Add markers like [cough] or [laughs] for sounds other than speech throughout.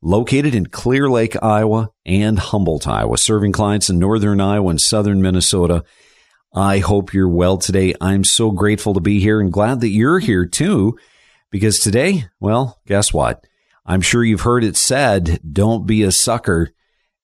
located in Clear Lake, Iowa and Humboldt, Iowa, serving clients in northern Iowa and southern Minnesota. I hope you're well today. I'm so grateful to be here and glad that you're here too, because today, well, guess what? I'm sure you've heard it said, don't be a sucker.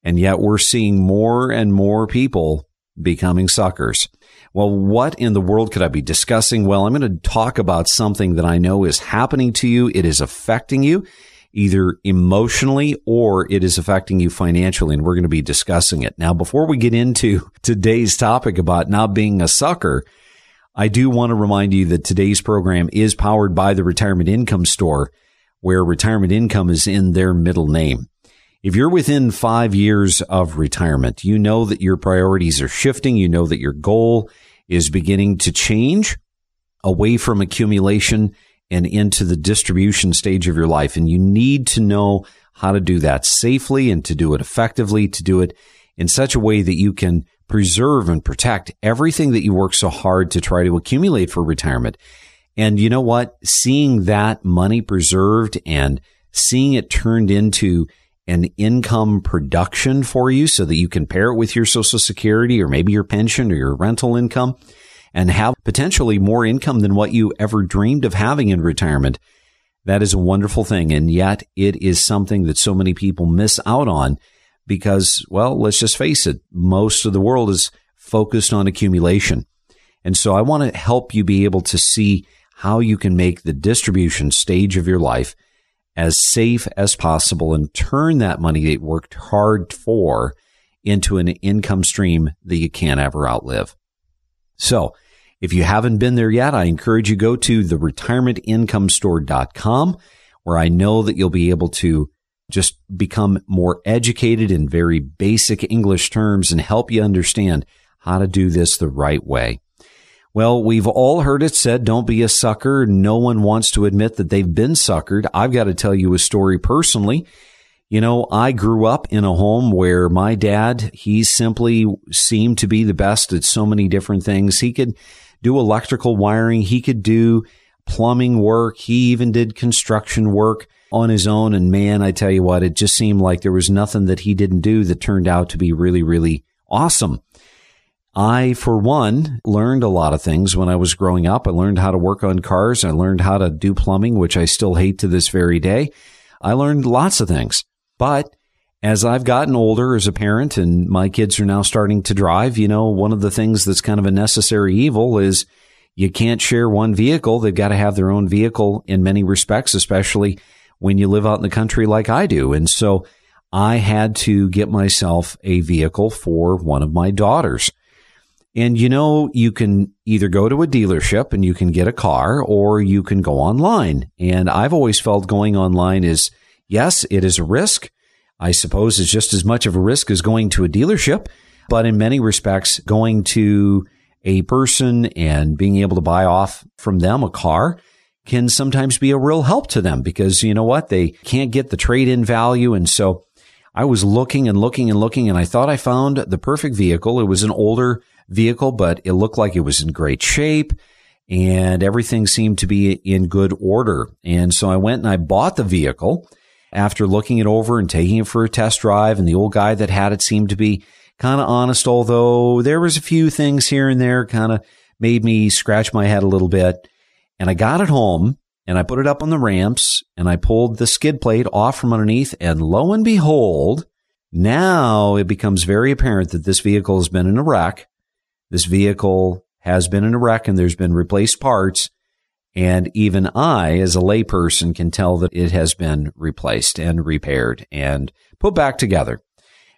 And yet we're seeing more and more people becoming suckers. Well, what in the world could I be discussing? Well, I'm going to talk about something that I know is happening to you. It is affecting you either emotionally or it is affecting you financially. And we're going to be discussing it. Now, before we get into today's topic about not being a sucker, I do want to remind you that today's program is powered by the Retirement Income Store, where retirement income is in their middle name. If you're within five years of retirement, you know that your priorities are shifting. You know that your goal is beginning to change away from accumulation and into the distribution stage of your life. And you need to know how to do that safely and to do it effectively, to do it in such a way that you can preserve and protect everything that you work so hard to try to accumulate for retirement. And you know what? Seeing that money preserved and seeing it turned into an income production for you so that you can pair it with your social security or maybe your pension or your rental income and have potentially more income than what you ever dreamed of having in retirement. That is a wonderful thing. And yet it is something that so many people miss out on because, well, let's just face it. Most of the world is focused on accumulation. And so I want to help you be able to see how you can make the distribution stage of your life as safe as possible and turn that money that you worked hard for into an income stream that you can't ever outlive. So if you haven't been there yet, I encourage you go to the retirementincomestore.com where I know that you'll be able to just become more educated in very basic English terms and help you understand how to do this the right way. Well, we've all heard it said, don't be a sucker. No one wants to admit that they've been suckered. I've got to tell you a story personally. You know, I grew up in a home where my dad, he simply seemed to be the best at so many different things. He could do electrical wiring. He could do plumbing work. He even did construction work on his own. And man, I tell you what, it just seemed like there was nothing that he didn't do that turned out to be really, really awesome. I, for one, learned a lot of things when I was growing up. I learned how to work on cars. I learned how to do plumbing, which I still hate to this very day. I learned lots of things, but as I've gotten older as a parent and my kids are now starting to drive, you know, one of the things that's kind of a necessary evil is you can't share one vehicle. They've got to have their own vehicle in many respects, especially when you live out in the country like I do. And so I had to get myself a vehicle for one of my daughters. And you know, you can either go to a dealership and you can get a car or you can go online. And I've always felt going online is, yes, it is a risk. I suppose is just as much of a risk as going to a dealership, but in many respects, going to a person and being able to buy off from them a car can sometimes be a real help to them because you know what? They can't get the trade in value. And so I was looking and looking and looking and I thought I found the perfect vehicle. It was an older vehicle, but it looked like it was in great shape and everything seemed to be in good order. And so I went and I bought the vehicle after looking it over and taking it for a test drive. And the old guy that had it seemed to be kind of honest, although there was a few things here and there kind of made me scratch my head a little bit. And I got it home and I put it up on the ramps and I pulled the skid plate off from underneath. And lo and behold, now it becomes very apparent that this vehicle has been in a wreck. This vehicle has been in a wreck and there's been replaced parts. And even I, as a layperson, can tell that it has been replaced and repaired and put back together.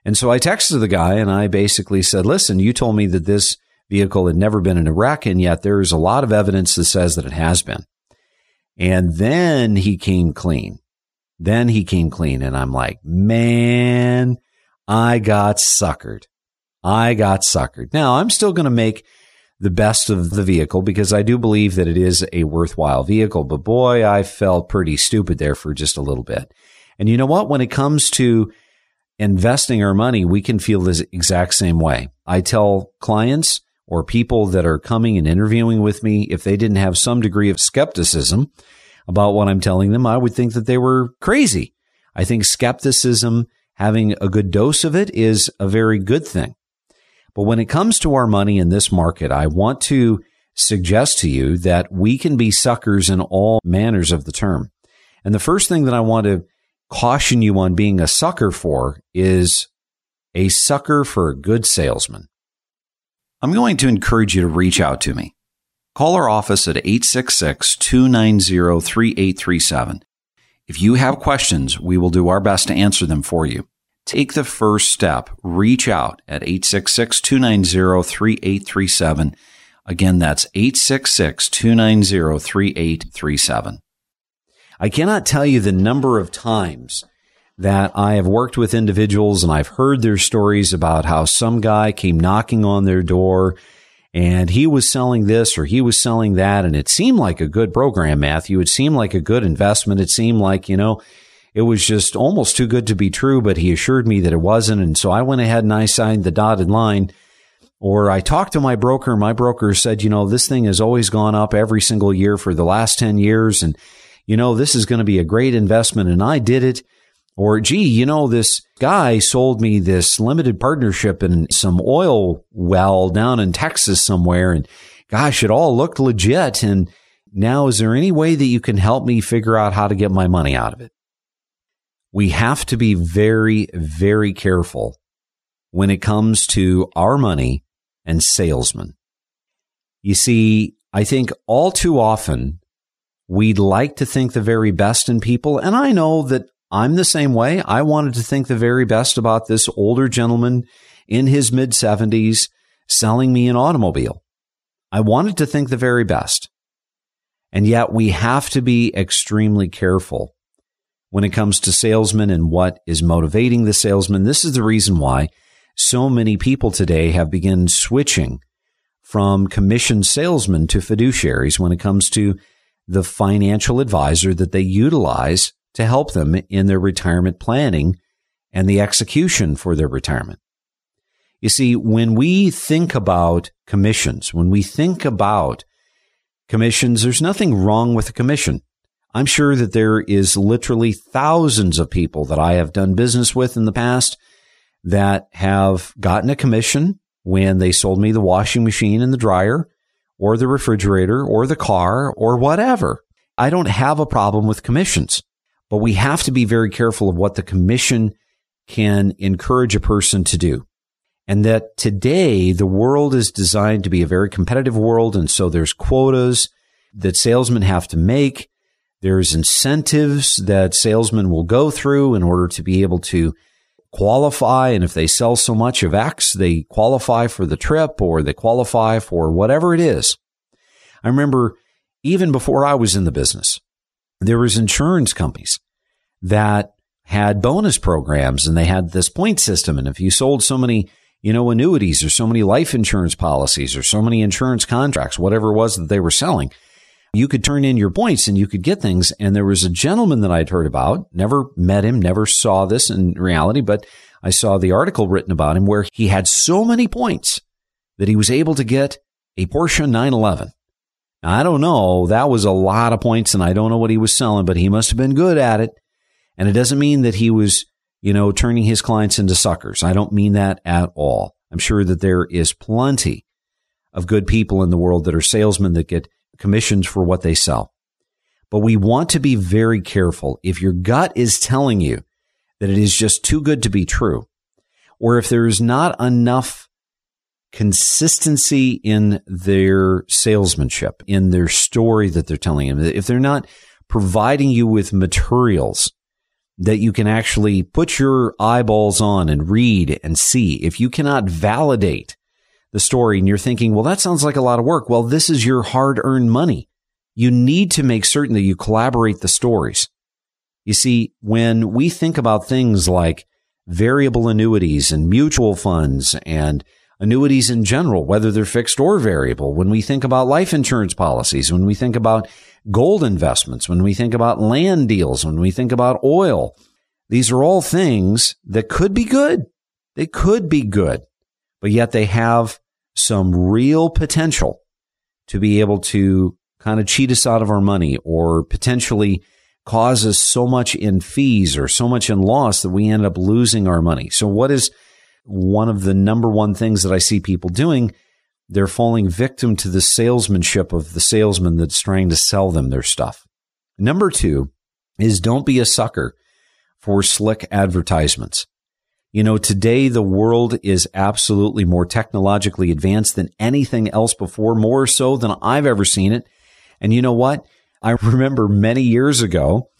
And so I texted the guy and I basically said, listen, you told me that this vehicle had never been in wreck, and yet there is a lot of evidence that says that it has been. And then he came clean. Then he came clean. And I'm like, man, I got suckered. I got suckered. Now I'm still going to make the best of the vehicle because I do believe that it is a worthwhile vehicle. But boy, I felt pretty stupid there for just a little bit. And you know what? When it comes to investing our money, we can feel this exact same way. I tell clients or people that are coming and interviewing with me, if they didn't have some degree of skepticism about what I'm telling them, I would think that they were crazy. I think skepticism, having a good dose of it is a very good thing. But when it comes to our money in this market, I want to suggest to you that we can be suckers in all manners of the term. And the first thing that I want to caution you on being a sucker for is a sucker for a good salesman. I'm going to encourage you to reach out to me. Call our office at 866 290 3837. If you have questions, we will do our best to answer them for you. Take the first step. Reach out at 866 290 3837. Again, that's 866 290 3837. I cannot tell you the number of times that I have worked with individuals and I've heard their stories about how some guy came knocking on their door and he was selling this or he was selling that. And it seemed like a good program, Matthew. It seemed like a good investment. It seemed like, you know, it was just almost too good to be true, but he assured me that it wasn't. And so I went ahead and I signed the dotted line. Or I talked to my broker. My broker said, you know, this thing has always gone up every single year for the last 10 years. And, you know, this is going to be a great investment. And I did it. Or, gee, you know, this guy sold me this limited partnership in some oil well down in Texas somewhere. And gosh, it all looked legit. And now, is there any way that you can help me figure out how to get my money out of it? We have to be very, very careful when it comes to our money and salesmen. You see, I think all too often we'd like to think the very best in people. And I know that I'm the same way. I wanted to think the very best about this older gentleman in his mid 70s selling me an automobile. I wanted to think the very best. And yet we have to be extremely careful when it comes to salesmen and what is motivating the salesman. This is the reason why so many people today have begun switching from commission salesmen to fiduciaries when it comes to the financial advisor that they utilize to help them in their retirement planning and the execution for their retirement. You see, when we think about commissions, when we think about commissions, there's nothing wrong with a commission. I'm sure that there is literally thousands of people that I have done business with in the past that have gotten a commission when they sold me the washing machine and the dryer or the refrigerator or the car or whatever. I don't have a problem with commissions. But we have to be very careful of what the commission can encourage a person to do. And that today the world is designed to be a very competitive world. And so there's quotas that salesmen have to make. There's incentives that salesmen will go through in order to be able to qualify. And if they sell so much of X, they qualify for the trip or they qualify for whatever it is. I remember even before I was in the business, there was insurance companies that had bonus programs and they had this point system. And if you sold so many, you know, annuities or so many life insurance policies or so many insurance contracts, whatever it was that they were selling, you could turn in your points and you could get things. And there was a gentleman that I'd heard about, never met him, never saw this in reality, but I saw the article written about him where he had so many points that he was able to get a Porsche 911. I don't know. That was a lot of points and I don't know what he was selling, but he must have been good at it. And it doesn't mean that he was, you know, turning his clients into suckers. I don't mean that at all. I'm sure that there is plenty of good people in the world that are salesmen that get commissions for what they sell. But we want to be very careful. If your gut is telling you that it is just too good to be true, or if there is not enough consistency in their salesmanship, in their story that they're telling you, if they're not providing you with materials that you can actually put your eyeballs on and read and see, if you cannot validate the story and you're thinking, well, that sounds like a lot of work. Well, this is your hard earned money. You need to make certain that you collaborate the stories. You see, when we think about things like variable annuities and mutual funds and annuities in general, whether they're fixed or variable, when we think about life insurance policies, when we think about gold investments, when we think about land deals, when we think about oil, these are all things that could be good. They could be good, but yet they have some real potential to be able to kind of cheat us out of our money or potentially cause us so much in fees or so much in loss that we end up losing our money. So what is one of the number one things that I see people doing? They're falling victim to the salesmanship of the salesman that's trying to sell them their stuff. Number two is don't be a sucker for slick advertisements. You know, today the world is absolutely more technologically advanced than anything else before, more so than I've ever seen it. And you know what? I [laughs] remember many years ago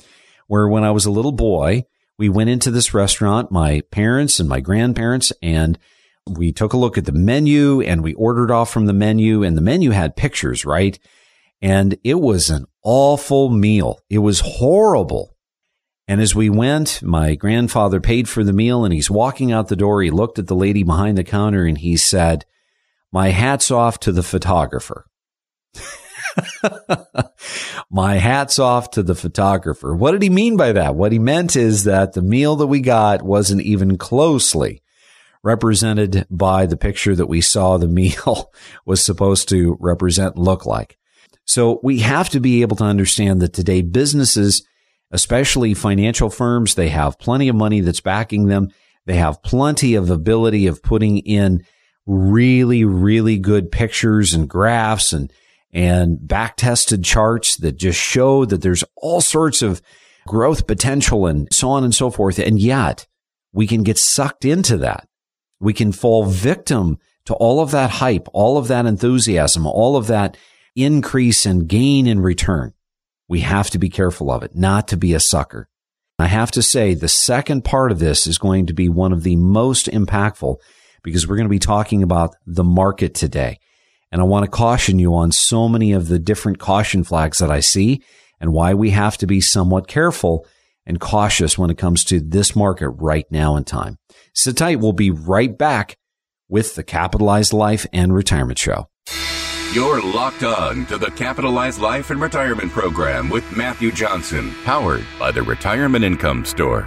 where when I was a little boy, we went into this restaurant, my parents and my grandparents, and we took a look at the menu and we ordered off from the menu and the menu had pictures, right? And it was an awful meal. It was horrible. And as we went, my grandfather paid for the meal and he's walking out the door. He looked at the lady behind the counter and he said, My hat's off to the photographer. [laughs] My hat's off to the photographer. What did he mean by that? What he meant is that the meal that we got wasn't even closely represented by the picture that we saw the meal [laughs] was supposed to represent look like. So we have to be able to understand that today businesses especially financial firms. They have plenty of money that's backing them. They have plenty of ability of putting in really, really good pictures and graphs and, and back tested charts that just show that there's all sorts of growth potential and so on and so forth. And yet we can get sucked into that. We can fall victim to all of that hype, all of that enthusiasm, all of that increase and gain in return. We have to be careful of it, not to be a sucker. I have to say the second part of this is going to be one of the most impactful because we're going to be talking about the market today. And I want to caution you on so many of the different caution flags that I see and why we have to be somewhat careful and cautious when it comes to this market right now in time. Sit tight. We'll be right back with the Capitalized Life and Retirement Show. You're locked on to the Capitalized Life and Retirement Program with Matthew Johnson, powered by the Retirement Income Store.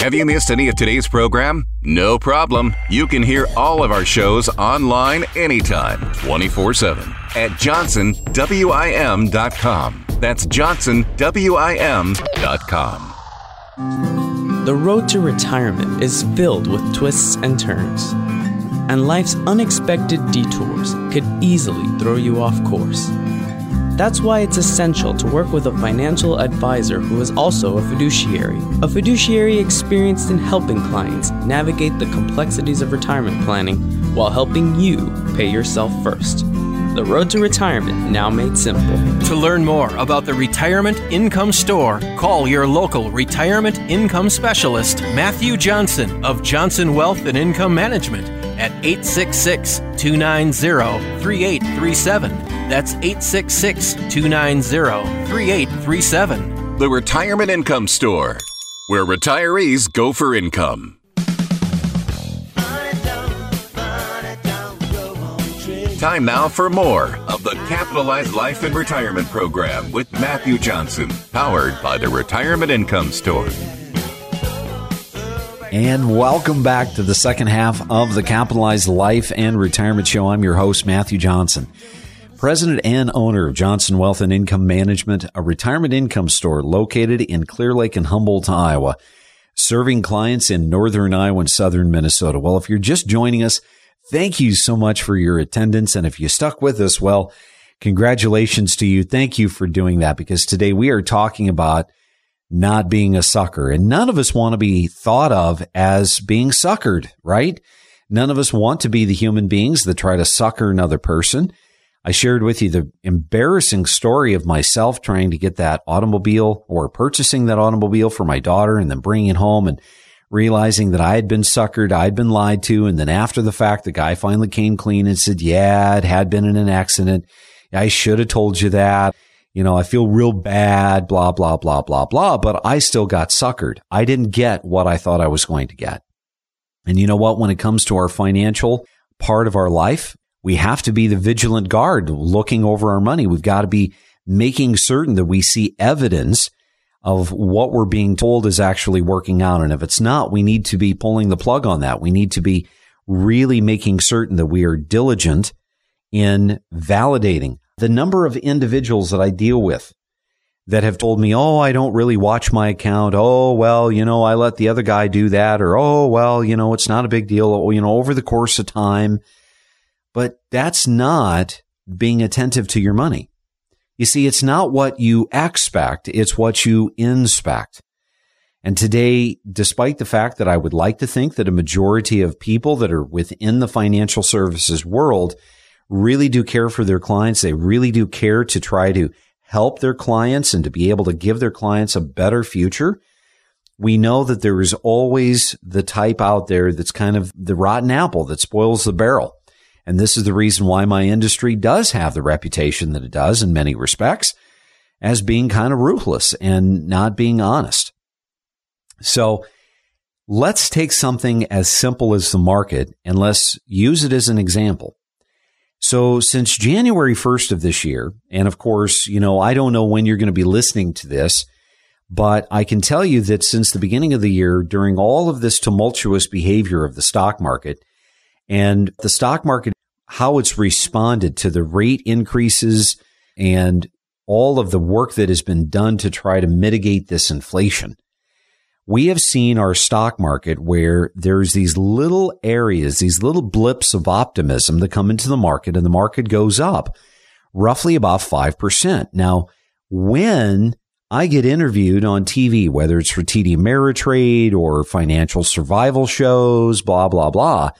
Have you missed any of today's program? No problem. You can hear all of our shows online anytime, 24 7 at johnsonwim.com. That's johnsonwim.com. The road to retirement is filled with twists and turns and life's unexpected detours could easily throw you off course. That's why it's essential to work with a financial advisor who is also a fiduciary. A fiduciary experienced in helping clients navigate the complexities of retirement planning while helping you pay yourself first. The road to retirement now made simple. To learn more about the Retirement Income Store, call your local retirement income specialist, Matthew Johnson of Johnson Wealth and Income Management at 866 290 3837. That's 866 290 3837. The Retirement Income Store, where retirees go for income. Time now for more of the Capitalized Life and Retirement Program with Matthew Johnson, powered by the Retirement Income Store. And welcome back to the second half of the Capitalized Life and Retirement Show. I'm your host, Matthew Johnson, president and owner of Johnson Wealth and Income Management, a retirement income store located in Clear Lake and Humboldt, Iowa, serving clients in northern Iowa and southern Minnesota. Well, if you're just joining us, thank you so much for your attendance. And if you stuck with us, well, congratulations to you. Thank you for doing that because today we are talking about not being a sucker. And none of us want to be thought of as being suckered, right? None of us want to be the human beings that try to sucker another person. I shared with you the embarrassing story of myself trying to get that automobile or purchasing that automobile for my daughter and then bringing it home and realizing that I had been suckered, I'd been lied to. And then after the fact, the guy finally came clean and said, yeah, it had been in an accident. I should have told you that you know, I feel real bad, blah, blah, blah, blah, blah, but I still got suckered. I didn't get what I thought I was going to get. And you know what? When it comes to our financial part of our life, we have to be the vigilant guard looking over our money. We've got to be making certain that we see evidence of what we're being told is actually working out. And if it's not, we need to be pulling the plug on that. We need to be really making certain that we are diligent in validating the number of individuals that I deal with that have told me, Oh, I don't really watch my account. Oh, well, you know, I let the other guy do that. Or, Oh, well, you know, it's not a big deal. You know, over the course of time. But that's not being attentive to your money. You see, it's not what you expect. It's what you inspect. And today, despite the fact that I would like to think that a majority of people that are within the financial services world really do care for their clients. They really do care to try to help their clients and to be able to give their clients a better future. We know that there is always the type out there that's kind of the rotten apple that spoils the barrel. And this is the reason why my industry does have the reputation that it does in many respects as being kind of ruthless and not being honest. So let's take something as simple as the market and let's use it as an example. So since January 1st of this year, and of course, you know, I don't know when you're going to be listening to this, but I can tell you that since the beginning of the year, during all of this tumultuous behavior of the stock market and the stock market, how it's responded to the rate increases and all of the work that has been done to try to mitigate this inflation we have seen our stock market where there's these little areas, these little blips of optimism that come into the market and the market goes up roughly about 5%. Now, when I get interviewed on TV, whether it's for TD Ameritrade or financial survival shows, blah, blah, blah,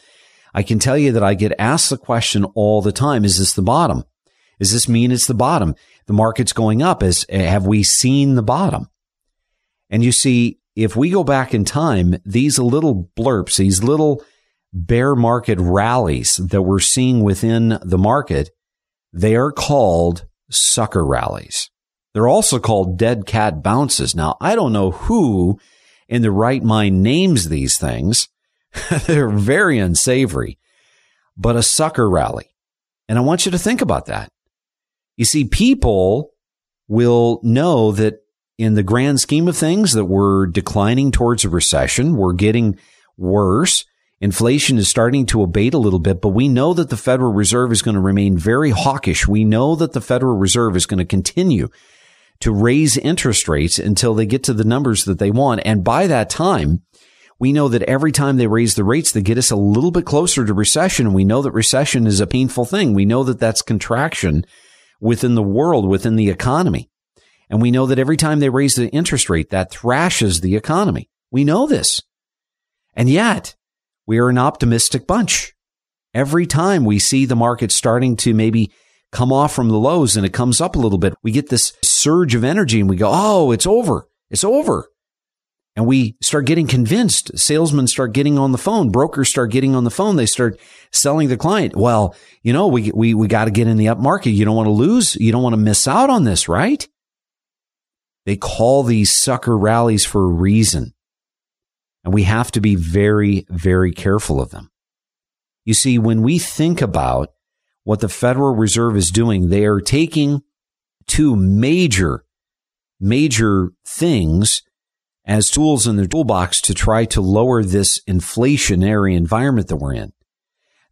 I can tell you that I get asked the question all the time. Is this the bottom? Does this mean it's the bottom? The market's going up. Is, have we seen the bottom? And you see, if we go back in time, these little blurps, these little bear market rallies that we're seeing within the market, they are called sucker rallies. They're also called dead cat bounces. Now, I don't know who in the right mind names these things. [laughs] They're very unsavory, but a sucker rally. And I want you to think about that. You see, people will know that in the grand scheme of things that we're declining towards a recession. We're getting worse. Inflation is starting to abate a little bit, but we know that the Federal Reserve is going to remain very hawkish. We know that the Federal Reserve is going to continue to raise interest rates until they get to the numbers that they want. And by that time, we know that every time they raise the rates, they get us a little bit closer to recession. We know that recession is a painful thing. We know that that's contraction within the world, within the economy. And we know that every time they raise the interest rate, that thrashes the economy. We know this. And yet we are an optimistic bunch. Every time we see the market starting to maybe come off from the lows and it comes up a little bit, we get this surge of energy and we go, Oh, it's over. It's over. And we start getting convinced. Salesmen start getting on the phone. Brokers start getting on the phone. They start selling the client. Well, you know, we, we, we got to get in the up market. You don't want to lose. You don't want to miss out on this, right? They call these sucker rallies for a reason. And we have to be very, very careful of them. You see, when we think about what the Federal Reserve is doing. They are taking two major, major things as tools in their toolbox to try to lower this inflationary environment that we're in.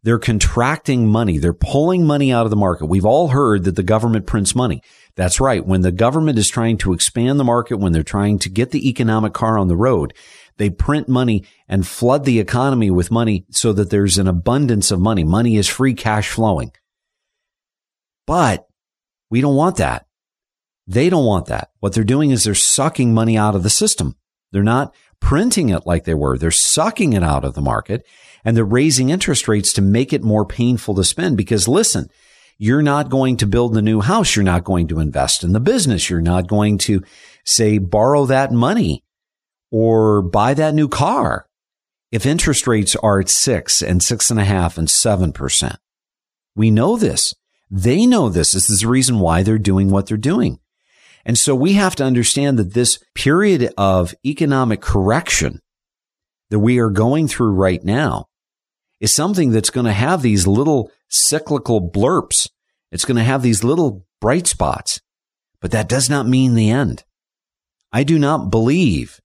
They're contracting money. They're pulling money out of the market. We've all heard that the government prints money. That's right. When the government is trying to expand the market, when they're trying to get the economic car on the road, they print money and flood the economy with money so that there's an abundance of money. Money is free cash flowing. But we don't want that. They don't want that. What they're doing is they're sucking money out of the system. They're not printing it like they were. They're sucking it out of the market and they're raising interest rates to make it more painful to spend. Because listen, you're not going to build the new house. You're not going to invest in the business. You're not going to say borrow that money or buy that new car if interest rates are at six and six and a half and seven percent. We know this. They know this. This is the reason why they're doing what they're doing. And so we have to understand that this period of economic correction that we are going through right now is something that's going to have these little cyclical blurps. It's going to have these little bright spots, but that does not mean the end. I do not believe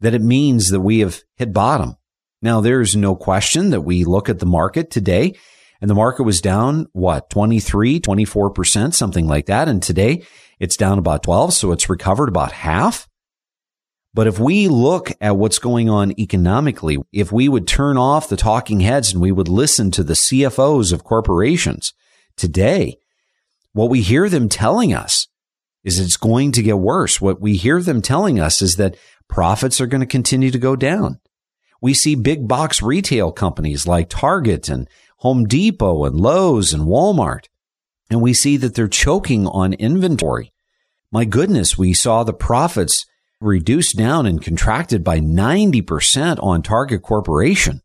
that it means that we have hit bottom. Now, there's no question that we look at the market today and the market was down, what, 23, 24%, something like that. And today it's down about 12. So it's recovered about half. But if we look at what's going on economically, if we would turn off the talking heads and we would listen to the CFOs of corporations today, what we hear them telling us is it's going to get worse. What we hear them telling us is that profits are going to continue to go down. We see big box retail companies like Target and Home Depot and Lowe's and Walmart. And we see that they're choking on inventory. My goodness, we saw the profits reduced down and contracted by 90% on Target Corporation.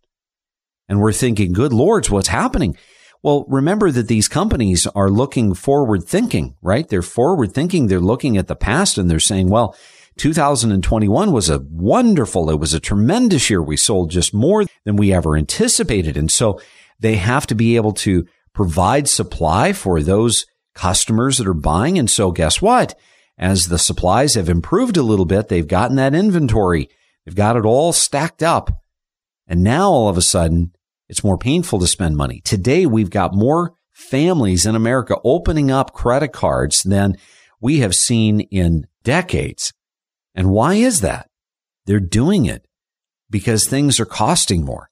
And we're thinking, good lords, what's happening? Well, remember that these companies are looking forward thinking, right? They're forward thinking. They're looking at the past and they're saying, well, 2021 was a wonderful, it was a tremendous year. We sold just more than we ever anticipated. And so they have to be able to provide supply for those customers that are buying. And so guess what? As the supplies have improved a little bit, they've gotten that inventory. They've got it all stacked up. And now all of a sudden, it's more painful to spend money. Today, we've got more families in America opening up credit cards than we have seen in decades. And why is that? They're doing it because things are costing more.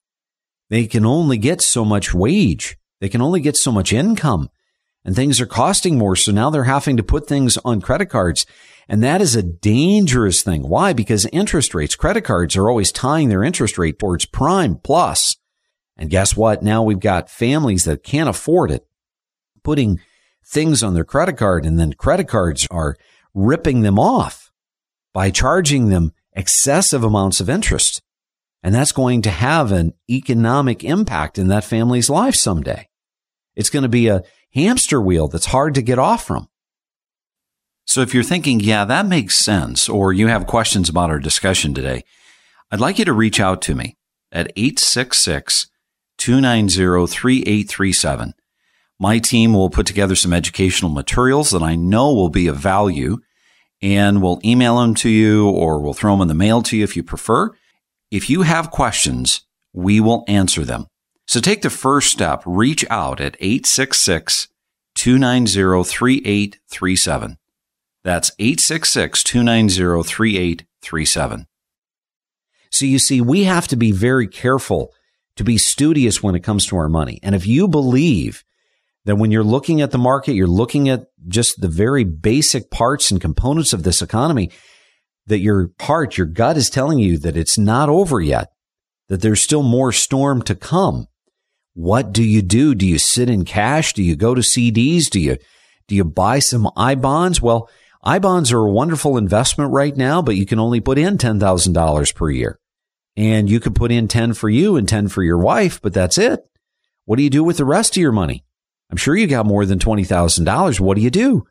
They can only get so much wage. They can only get so much income and things are costing more. So now they're having to put things on credit cards. And that is a dangerous thing. Why? Because interest rates, credit cards are always tying their interest rate towards prime plus. And guess what? Now we've got families that can't afford it putting things on their credit card and then credit cards are ripping them off by charging them excessive amounts of interest. And that's going to have an economic impact in that family's life someday. It's going to be a hamster wheel that's hard to get off from. So if you're thinking, yeah, that makes sense, or you have questions about our discussion today, I'd like you to reach out to me at 866 290 3837. My team will put together some educational materials that I know will be of value, and we'll email them to you or we'll throw them in the mail to you if you prefer. If you have questions, we will answer them. So take the first step. Reach out at 866 290 3837. That's 866 290 3837. So you see, we have to be very careful to be studious when it comes to our money. And if you believe that when you're looking at the market, you're looking at just the very basic parts and components of this economy, that your heart, your gut is telling you that it's not over yet, that there's still more storm to come. What do you do? Do you sit in cash? Do you go to CDs? Do you, do you buy some I bonds? Well, I bonds are a wonderful investment right now, but you can only put in $10,000 per year and you could put in 10 for you and 10 for your wife, but that's it. What do you do with the rest of your money? I'm sure you got more than $20,000. What do you do?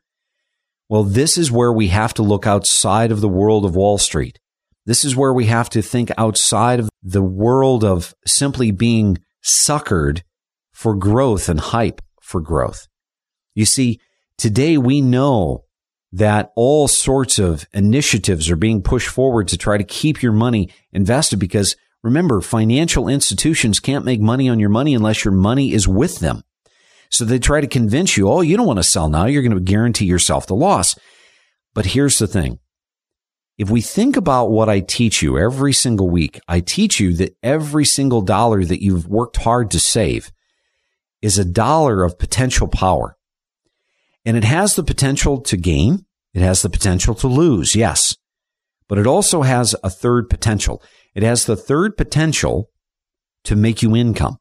Well, this is where we have to look outside of the world of Wall Street. This is where we have to think outside of the world of simply being suckered for growth and hype, for growth. You see, today we know that all sorts of initiatives are being pushed forward to try to keep your money invested because remember, financial institutions can't make money on your money unless your money is with them. So they try to convince you, oh, you don't want to sell now. You're going to guarantee yourself the loss. But here's the thing. If we think about what I teach you every single week, I teach you that every single dollar that you've worked hard to save is a dollar of potential power. And it has the potential to gain. It has the potential to lose. Yes. But it also has a third potential. It has the third potential to make you income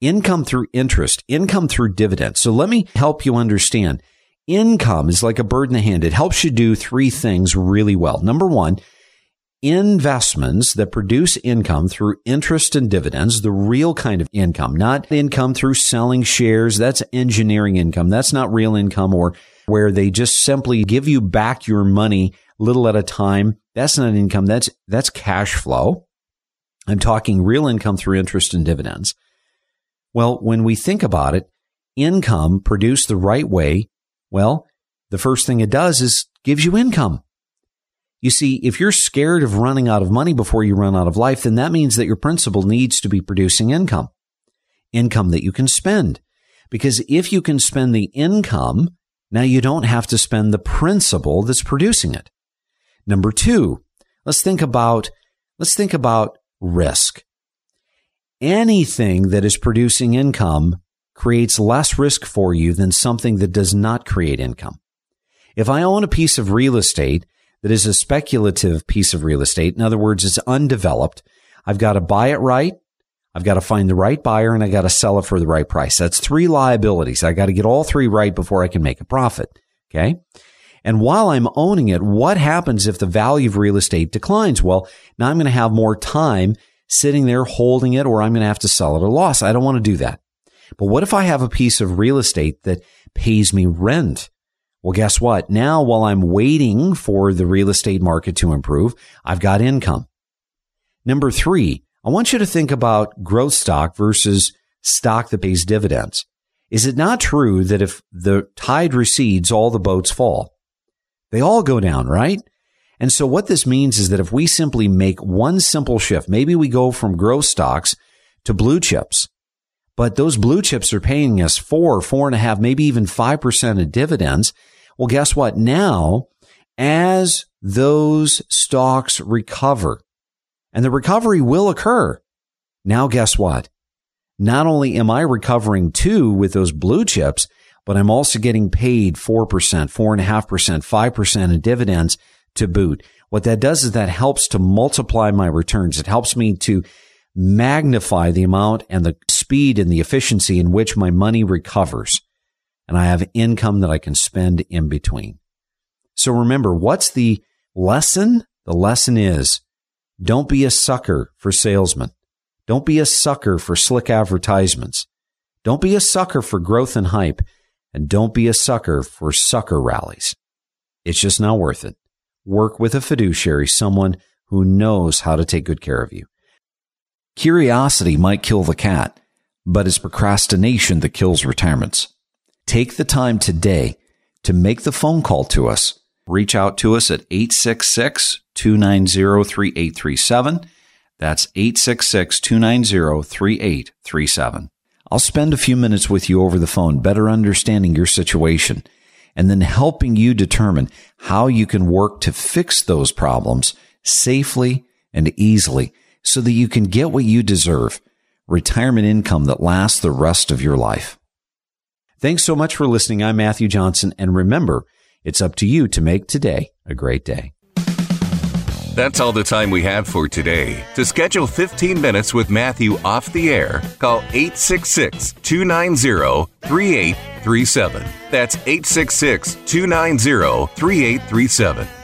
income through interest, income through dividends. So let me help you understand. Income is like a bird in the hand. It helps you do three things really well. Number one, investments that produce income through interest and dividends, the real kind of income, not income through selling shares. That's engineering income. That's not real income or where they just simply give you back your money little at a time. That's not income. That's, that's cash flow. I'm talking real income through interest and dividends. Well, when we think about it, income produced the right way, well, the first thing it does is gives you income. You see, if you're scared of running out of money before you run out of life, then that means that your principal needs to be producing income, income that you can spend. Because if you can spend the income, now you don't have to spend the principal that's producing it. Number two, let's think about, let's think about risk anything that is producing income creates less risk for you than something that does not create income. If I own a piece of real estate that is a speculative piece of real estate, in other words, it's undeveloped, I've got to buy it right. I've got to find the right buyer and I got to sell it for the right price. That's three liabilities. I got to get all three right before I can make a profit. Okay. And while I'm owning it, what happens if the value of real estate declines? Well, now I'm going to have more time sitting there holding it or I'm going to have to sell it at a loss. I don't want to do that. But what if I have a piece of real estate that pays me rent? Well, guess what? Now, while I'm waiting for the real estate market to improve, I've got income. Number three, I want you to think about growth stock versus stock that pays dividends. Is it not true that if the tide recedes, all the boats fall? They all go down, right? And so what this means is that if we simply make one simple shift, maybe we go from growth stocks to blue chips, but those blue chips are paying us four, four and a half, maybe even 5% of dividends. Well, guess what? Now, as those stocks recover, and the recovery will occur. Now, guess what? Not only am I recovering too with those blue chips, but I'm also getting paid 4%, 4.5%, 5% in dividends to boot. What that does is that helps to multiply my returns. It helps me to magnify the amount and the speed and the efficiency in which my money recovers. And I have income that I can spend in between. So remember, what's the lesson? The lesson is don't be a sucker for salesmen. Don't be a sucker for slick advertisements. Don't be a sucker for growth and hype. And don't be a sucker for sucker rallies. It's just not worth it work with a fiduciary, someone who knows how to take good care of you. Curiosity might kill the cat, but it's procrastination that kills retirements. Take the time today to make the phone call to us. Reach out to us at 866 290 3837. That's 866 290 3837. I'll spend a few minutes with you over the phone, better understanding your situation and then helping you determine how you can work to fix those problems safely and easily so that you can get what you deserve retirement income that lasts the rest of your life. Thanks so much for listening. I'm Matthew Johnson. And remember, it's up to you to make today a great day. That's all the time we have for today. To schedule 15 minutes with Matthew off the air, call 866 290 3837. That's 866 290 3837.